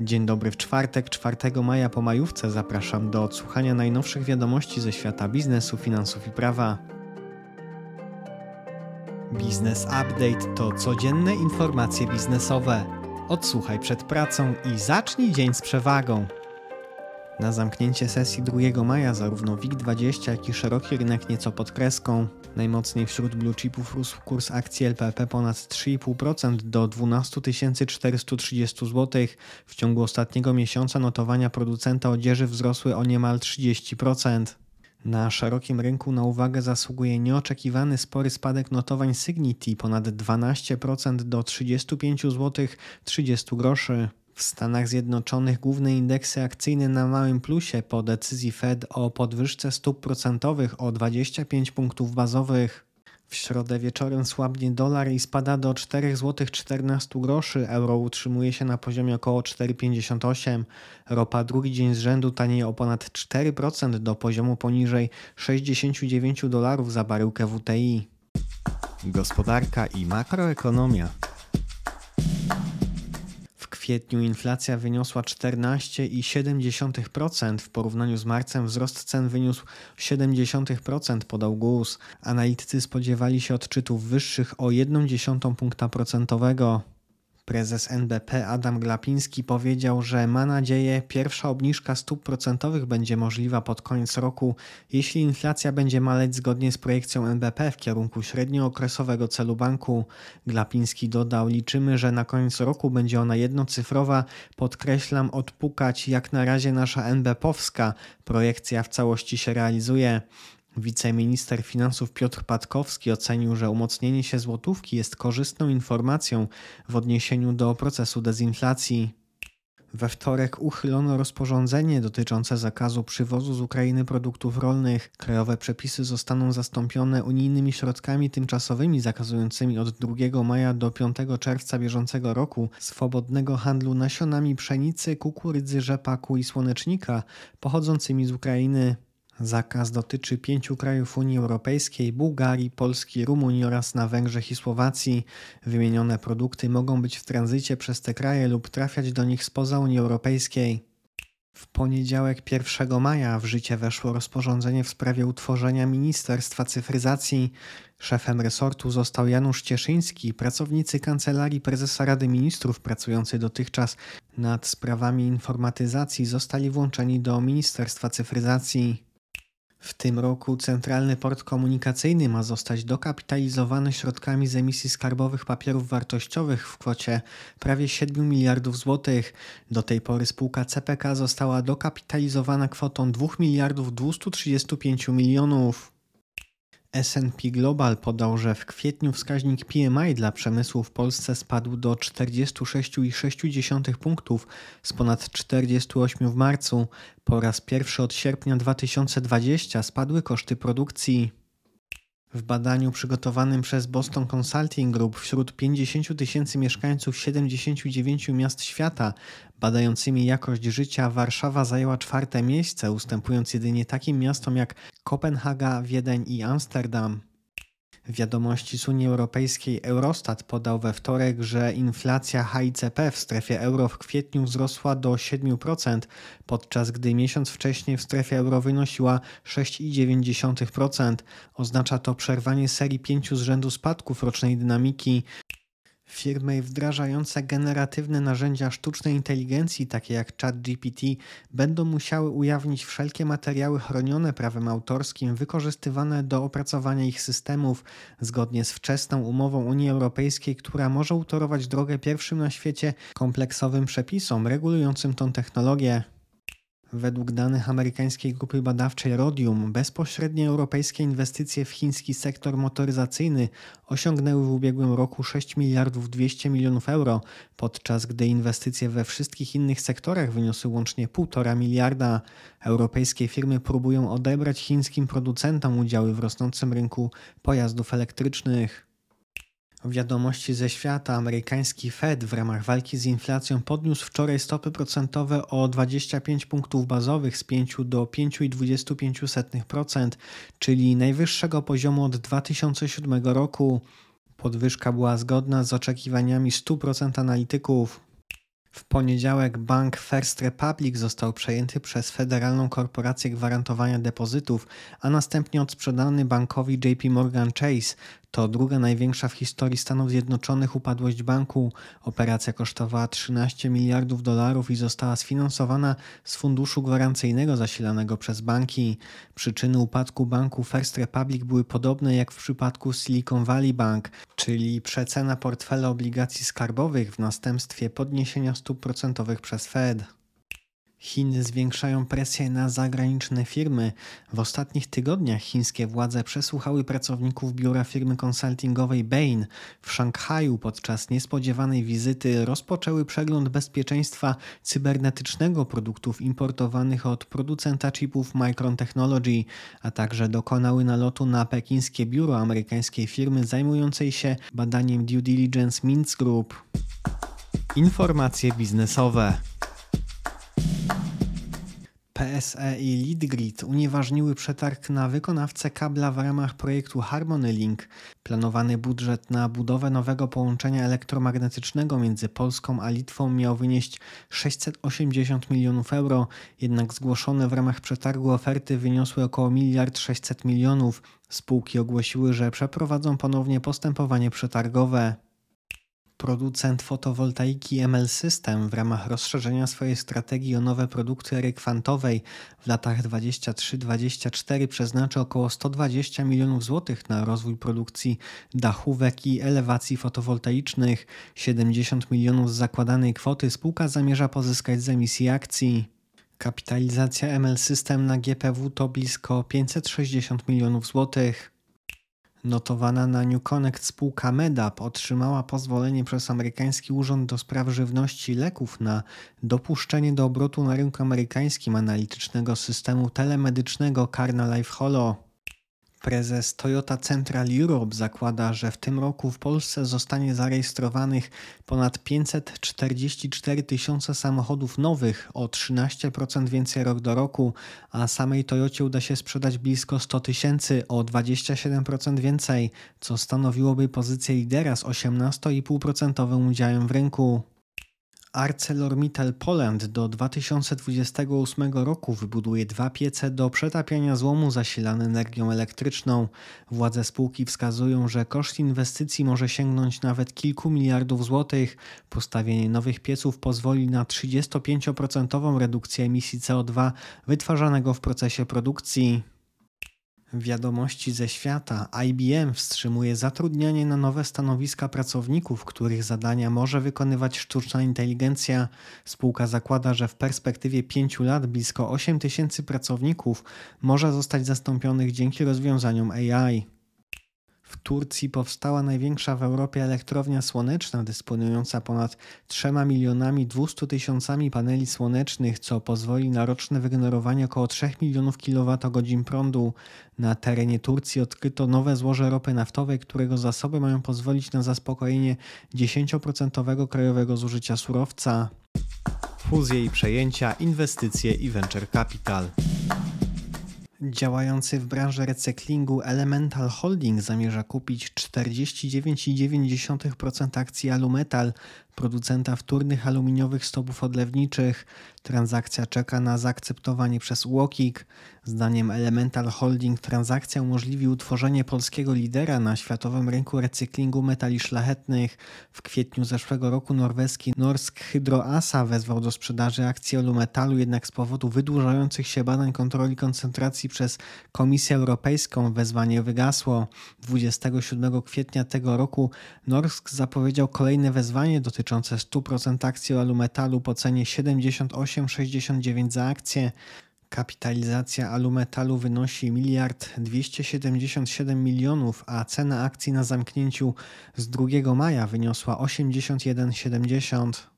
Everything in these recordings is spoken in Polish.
Dzień dobry w czwartek, 4 maja po majówce zapraszam do odsłuchania najnowszych wiadomości ze świata biznesu, finansów i prawa. Biznes Update to codzienne informacje biznesowe. Odsłuchaj przed pracą i zacznij dzień z przewagą. Na zamknięcie sesji 2 maja zarówno WIG20, jak i szeroki rynek nieco pod kreską. Najmocniej wśród blue chipów rósł kurs akcji LPP ponad 3,5% do 12 430 zł. W ciągu ostatniego miesiąca notowania producenta odzieży wzrosły o niemal 30%. Na szerokim rynku na uwagę zasługuje nieoczekiwany spory spadek notowań Signity ponad 12% do 35 zł 30 groszy. W Stanach Zjednoczonych główne indeksy akcyjne na małym plusie po decyzji Fed o podwyżce stóp procentowych o 25 punktów bazowych. W środę wieczorem słabnie dolar i spada do 4 zł 14 groszy. Euro utrzymuje się na poziomie około 4,58. Ropa drugi dzień z rzędu tanieje o ponad 4% do poziomu poniżej 69 dolarów za baryłkę WTI. Gospodarka i makroekonomia kwietniu inflacja wyniosła 14,7%, w porównaniu z marcem wzrost cen wyniósł 0,7%, podał GUS. Analitycy spodziewali się odczytów wyższych o 1,1 punkta procentowego. Prezes NBP Adam Glapiński powiedział, że ma nadzieję, pierwsza obniżka stóp procentowych będzie możliwa pod koniec roku, jeśli inflacja będzie maleć zgodnie z projekcją NBP w kierunku średniookresowego celu banku. Glapiński dodał: Liczymy, że na koniec roku będzie ona jednocyfrowa. Podkreślam, odpukać jak na razie nasza NBP-owska projekcja w całości się realizuje. Wiceminister finansów Piotr Patkowski ocenił, że umocnienie się złotówki jest korzystną informacją w odniesieniu do procesu dezinflacji. We wtorek uchylono rozporządzenie dotyczące zakazu przywozu z Ukrainy produktów rolnych. Krajowe przepisy zostaną zastąpione unijnymi środkami tymczasowymi zakazującymi od 2 maja do 5 czerwca bieżącego roku swobodnego handlu nasionami pszenicy, kukurydzy, rzepaku i słonecznika pochodzącymi z Ukrainy. Zakaz dotyczy pięciu krajów Unii Europejskiej Bułgarii, Polski, Rumunii oraz na Węgrzech i Słowacji. Wymienione produkty mogą być w tranzycie przez te kraje lub trafiać do nich spoza Unii Europejskiej. W poniedziałek 1 maja w życie weszło rozporządzenie w sprawie utworzenia Ministerstwa Cyfryzacji. Szefem resortu został Janusz Cieszyński. Pracownicy Kancelarii Prezesa Rady Ministrów pracujący dotychczas nad sprawami informatyzacji zostali włączeni do Ministerstwa Cyfryzacji. W tym roku Centralny Port Komunikacyjny ma zostać dokapitalizowany środkami z emisji skarbowych papierów wartościowych w kwocie prawie 7 miliardów złotych. Do tej pory spółka CPK została dokapitalizowana kwotą 2 miliardów 235 milionów. S&P Global podał, że w kwietniu wskaźnik PMI dla przemysłu w Polsce spadł do 46,6 punktów z ponad 48 w marcu. Po raz pierwszy od sierpnia 2020 spadły koszty produkcji. W badaniu przygotowanym przez Boston Consulting Group wśród 50 tysięcy mieszkańców 79 miast świata badającymi jakość życia Warszawa zajęła czwarte miejsce, ustępując jedynie takim miastom jak Kopenhaga, Wiedeń i Amsterdam. Wiadomości z Unii Europejskiej Eurostat podał we wtorek, że inflacja HICP w strefie euro w kwietniu wzrosła do 7%, podczas gdy miesiąc wcześniej w strefie euro wynosiła 6,9%. Oznacza to przerwanie serii pięciu z rzędu spadków rocznej dynamiki. Firmy wdrażające generatywne narzędzia sztucznej inteligencji, takie jak ChatGPT, będą musiały ujawnić wszelkie materiały chronione prawem autorskim wykorzystywane do opracowania ich systemów, zgodnie z wczesną umową Unii Europejskiej, która może utorować drogę pierwszym na świecie kompleksowym przepisom regulującym tą technologię. Według danych amerykańskiej grupy badawczej Rodium, bezpośrednie europejskie inwestycje w chiński sektor motoryzacyjny osiągnęły w ubiegłym roku 6 miliardów 200 milionów euro, podczas gdy inwestycje we wszystkich innych sektorach wyniosły łącznie 1,5 miliarda. Europejskie firmy próbują odebrać chińskim producentom udziały w rosnącym rynku pojazdów elektrycznych. Wiadomości ze świata. Amerykański Fed w ramach walki z inflacją podniósł wczoraj stopy procentowe o 25 punktów bazowych z 5 do 5,25%, czyli najwyższego poziomu od 2007 roku. Podwyżka była zgodna z oczekiwaniami 100% analityków. W poniedziałek bank First Republic został przejęty przez Federalną Korporację Gwarantowania Depozytów, a następnie odsprzedany bankowi JP Morgan Chase. To druga największa w historii Stanów Zjednoczonych upadłość banku. Operacja kosztowała 13 miliardów dolarów i została sfinansowana z funduszu gwarancyjnego zasilanego przez banki. Przyczyny upadku banku First Republic były podobne jak w przypadku Silicon Valley Bank, czyli przecena portfela obligacji skarbowych w następstwie podniesienia stóp procentowych przez Fed. Chiny zwiększają presję na zagraniczne firmy. W ostatnich tygodniach chińskie władze przesłuchały pracowników biura firmy konsultingowej Bain w Szanghaju podczas niespodziewanej wizyty rozpoczęły przegląd bezpieczeństwa cybernetycznego produktów importowanych od producenta chipów Micron Technology, a także dokonały nalotu na pekińskie biuro amerykańskiej firmy zajmującej się badaniem due diligence Mintz Group. Informacje biznesowe. PSE i Litgrid unieważniły przetarg na wykonawcę kabla w ramach projektu Harmony Link. Planowany budżet na budowę nowego połączenia elektromagnetycznego między Polską a Litwą miał wynieść 680 milionów euro, jednak zgłoszone w ramach przetargu oferty wyniosły około 1 600 milionów. Spółki ogłosiły, że przeprowadzą ponownie postępowanie przetargowe. Producent fotowoltaiki ML System w ramach rozszerzenia swojej strategii o nowe produkty ery kwantowej w latach 23-24 przeznaczy około 120 milionów złotych na rozwój produkcji dachówek i elewacji fotowoltaicznych. 70 milionów z zakładanej kwoty spółka zamierza pozyskać z emisji akcji. Kapitalizacja ML System na GPW to blisko 560 milionów złotych. Notowana na New Connect spółka Medap otrzymała pozwolenie przez amerykański Urząd do Spraw Żywności i Leków na dopuszczenie do obrotu na rynku amerykańskim analitycznego systemu telemedycznego Carna Life Holo. Prezes Toyota Central Europe zakłada, że w tym roku w Polsce zostanie zarejestrowanych ponad 544 tysiące samochodów nowych, o 13% więcej rok do roku, a samej Toyocie uda się sprzedać blisko 100 tysięcy, o 27% więcej, co stanowiłoby pozycję lidera z 18,5% udziałem w rynku. ArcelorMittal Poland do 2028 roku wybuduje dwa piece do przetapiania złomu zasilane energią elektryczną. Władze spółki wskazują, że koszt inwestycji może sięgnąć nawet kilku miliardów złotych. Postawienie nowych pieców pozwoli na 35% redukcję emisji CO2 wytwarzanego w procesie produkcji. Wiadomości ze świata. IBM wstrzymuje zatrudnianie na nowe stanowiska pracowników, których zadania może wykonywać sztuczna inteligencja. Spółka zakłada, że w perspektywie 5 lat blisko 8 tysięcy pracowników może zostać zastąpionych dzięki rozwiązaniom AI. W Turcji powstała największa w Europie elektrownia słoneczna, dysponująca ponad 3 milionami 200 tysiącami paneli słonecznych, co pozwoli na roczne wygenerowanie około 3 milionów kWh prądu. Na terenie Turcji odkryto nowe złoże ropy naftowej, którego zasoby mają pozwolić na zaspokojenie 10% krajowego zużycia surowca. Fuzje i przejęcia, inwestycje i venture capital. Działający w branży recyklingu Elemental Holding zamierza kupić 49,9% akcji Alumetal, producenta wtórnych aluminiowych stopów odlewniczych. Transakcja czeka na zaakceptowanie przez UOKiK. Zdaniem Elemental Holding transakcja umożliwi utworzenie polskiego lidera na światowym rynku recyklingu metali szlachetnych. W kwietniu zeszłego roku norweski Norsk Hydro ASA wezwał do sprzedaży akcji Alumetalu, jednak z powodu wydłużających się badań kontroli koncentracji przez Komisję Europejską wezwanie wygasło. 27 kwietnia tego roku Norsk zapowiedział kolejne wezwanie dotyczące 100% akcji Alumetalu po cenie 78,69 za akcję. Kapitalizacja Alumetalu wynosi 1 277 milionów, a cena akcji na zamknięciu z 2 maja wyniosła 81,70.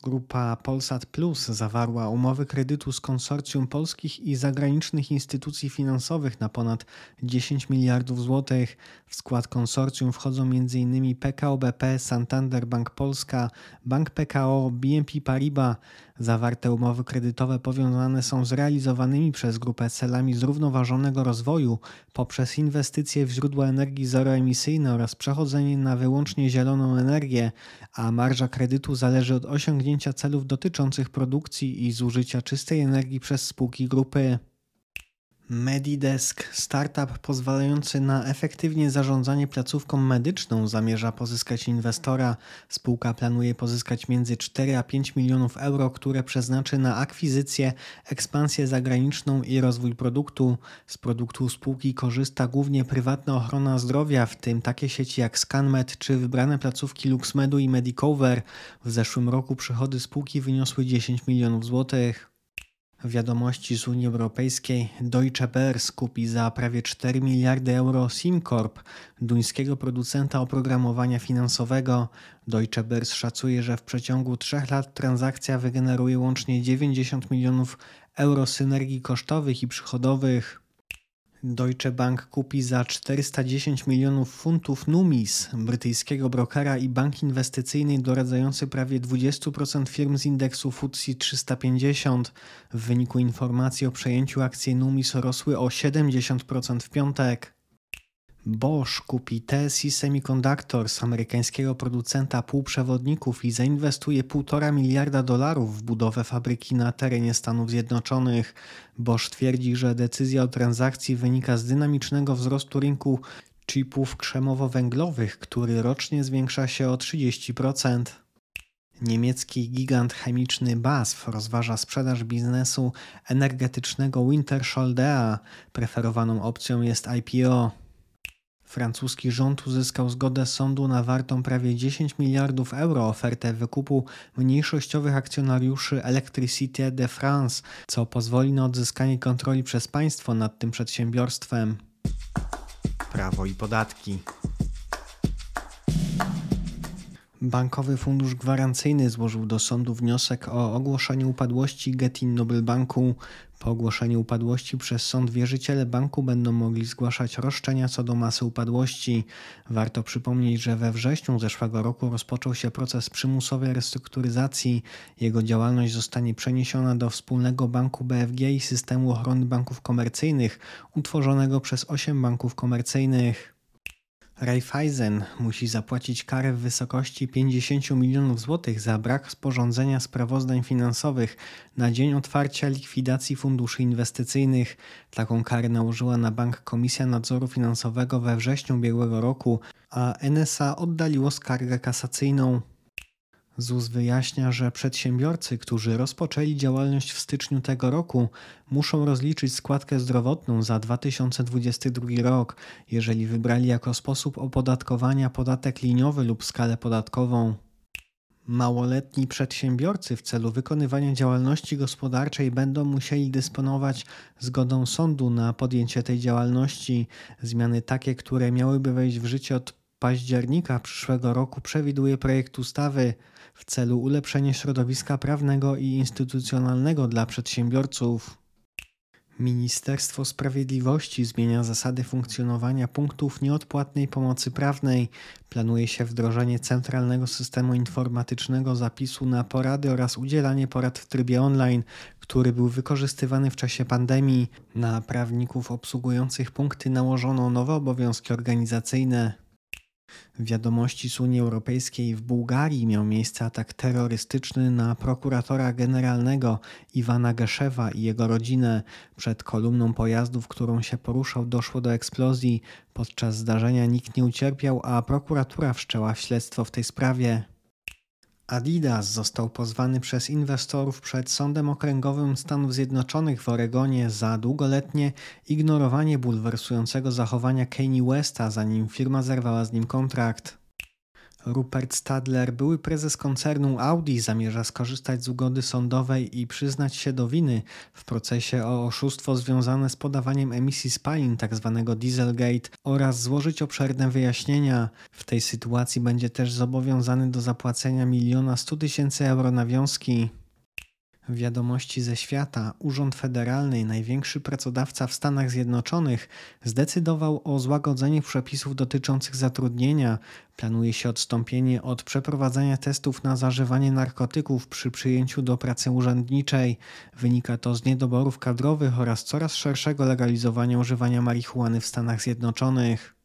Grupa Polsat Plus zawarła umowy kredytu z konsorcjum polskich i zagranicznych instytucji finansowych na ponad 10 miliardów złotych. W skład konsorcjum wchodzą m.in. PKO BP, Santander Bank Polska, Bank PKO, BNP Paribas, Zawarte umowy kredytowe powiązane są z realizowanymi przez grupę celami zrównoważonego rozwoju poprzez inwestycje w źródła energii zeroemisyjne oraz przechodzenie na wyłącznie zieloną energię, a marża kredytu zależy od osiągnięcia celów dotyczących produkcji i zużycia czystej energii przez spółki grupy. Medidesk, startup pozwalający na efektywnie zarządzanie placówką medyczną, zamierza pozyskać inwestora. Spółka planuje pozyskać między 4 a 5 milionów euro, które przeznaczy na akwizycję, ekspansję zagraniczną i rozwój produktu. Z produktu spółki korzysta głównie prywatna ochrona zdrowia, w tym takie sieci jak ScanMed czy wybrane placówki LuxMedu i Medicover. W zeszłym roku przychody spółki wyniosły 10 milionów złotych. Wiadomości z Unii Europejskiej Deutsche Börse kupi za prawie 4 miliardy euro SimCorp, duńskiego producenta oprogramowania finansowego. Deutsche Börse szacuje, że w przeciągu 3 lat transakcja wygeneruje łącznie 90 milionów euro synergii kosztowych i przychodowych. Deutsche Bank kupi za 410 milionów funtów Numis, brytyjskiego brokera i bank inwestycyjny doradzający prawie 20% firm z indeksu FTSE 350. W wyniku informacji o przejęciu akcji Numis rosły o 70% w piątek. Bosch kupi TSI Semiconductors, amerykańskiego producenta półprzewodników i zainwestuje 1,5 miliarda dolarów w budowę fabryki na terenie Stanów Zjednoczonych. Bosch twierdzi, że decyzja o transakcji wynika z dynamicznego wzrostu rynku chipów krzemowo-węglowych, który rocznie zwiększa się o 30%. Niemiecki gigant chemiczny BASF rozważa sprzedaż biznesu energetycznego Wintershaldea. Preferowaną opcją jest IPO. Francuski rząd uzyskał zgodę sądu na wartą prawie 10 miliardów euro ofertę wykupu mniejszościowych akcjonariuszy Electricité de France, co pozwoli na odzyskanie kontroli przez państwo nad tym przedsiębiorstwem. Prawo i podatki. Bankowy Fundusz Gwarancyjny złożył do sądu wniosek o ogłoszenie upadłości Getin Noble Banku. Po ogłoszeniu upadłości przez sąd wierzyciele banku będą mogli zgłaszać roszczenia co do masy upadłości. Warto przypomnieć, że we wrześniu zeszłego roku rozpoczął się proces przymusowej restrukturyzacji. Jego działalność zostanie przeniesiona do wspólnego banku BFG i systemu ochrony banków komercyjnych, utworzonego przez osiem banków komercyjnych. Raiffeisen musi zapłacić karę w wysokości 50 milionów złotych za brak sporządzenia sprawozdań finansowych na dzień otwarcia likwidacji funduszy inwestycyjnych. Taką karę nałożyła na bank Komisja Nadzoru Finansowego we wrześniu ubiegłego roku, a NSA oddaliło skargę kasacyjną. ZUS wyjaśnia, że przedsiębiorcy, którzy rozpoczęli działalność w styczniu tego roku, muszą rozliczyć składkę zdrowotną za 2022 rok, jeżeli wybrali jako sposób opodatkowania podatek liniowy lub skalę podatkową. Małoletni przedsiębiorcy w celu wykonywania działalności gospodarczej będą musieli dysponować zgodą sądu na podjęcie tej działalności. Zmiany takie, które miałyby wejść w życie od października przyszłego roku, przewiduje projekt ustawy w celu ulepszenia środowiska prawnego i instytucjonalnego dla przedsiębiorców. Ministerstwo Sprawiedliwości zmienia zasady funkcjonowania punktów nieodpłatnej pomocy prawnej. Planuje się wdrożenie centralnego systemu informatycznego zapisu na porady oraz udzielanie porad w trybie online, który był wykorzystywany w czasie pandemii. Na prawników obsługujących punkty nałożono nowe obowiązki organizacyjne. Wiadomości z Unii Europejskiej w Bułgarii miał miejsce atak terrorystyczny na prokuratora generalnego Iwana Geszewa i jego rodzinę. Przed kolumną pojazdów, którą się poruszał, doszło do eksplozji. Podczas zdarzenia nikt nie ucierpiał, a prokuratura wszczęła śledztwo w tej sprawie. Adidas został pozwany przez inwestorów przed Sądem Okręgowym Stanów Zjednoczonych w Oregonie za długoletnie ignorowanie bulwersującego zachowania Kanye Westa, zanim firma zerwała z nim kontrakt. Rupert Stadler, były prezes koncernu Audi, zamierza skorzystać z ugody sądowej i przyznać się do winy w procesie o oszustwo związane z podawaniem emisji spalin tzw. Tak Dieselgate oraz złożyć obszerne wyjaśnienia. W tej sytuacji będzie też zobowiązany do zapłacenia miliona stu tysięcy euro nawiązki. Wiadomości ze świata. Urząd Federalny, największy pracodawca w Stanach Zjednoczonych, zdecydował o złagodzeniu przepisów dotyczących zatrudnienia. Planuje się odstąpienie od przeprowadzania testów na zażywanie narkotyków przy przyjęciu do pracy urzędniczej. Wynika to z niedoborów kadrowych oraz coraz szerszego legalizowania używania marihuany w Stanach Zjednoczonych.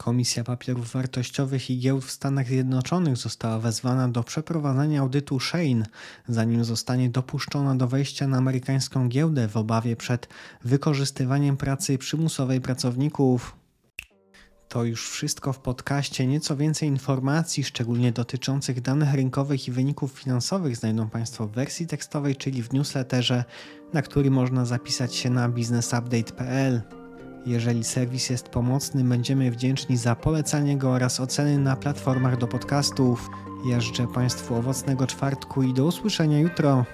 Komisja Papierów Wartościowych i Giełd w Stanach Zjednoczonych została wezwana do przeprowadzenia audytu Shane, zanim zostanie dopuszczona do wejścia na amerykańską giełdę w obawie przed wykorzystywaniem pracy przymusowej pracowników. To już wszystko w podcaście. Nieco więcej informacji, szczególnie dotyczących danych rynkowych i wyników finansowych, znajdą Państwo w wersji tekstowej, czyli w newsletterze, na który można zapisać się na businessupdate.pl. Jeżeli serwis jest pomocny, będziemy wdzięczni za polecanie go oraz oceny na platformach do podcastów. Życzę Państwu owocnego czwartku i do usłyszenia jutro.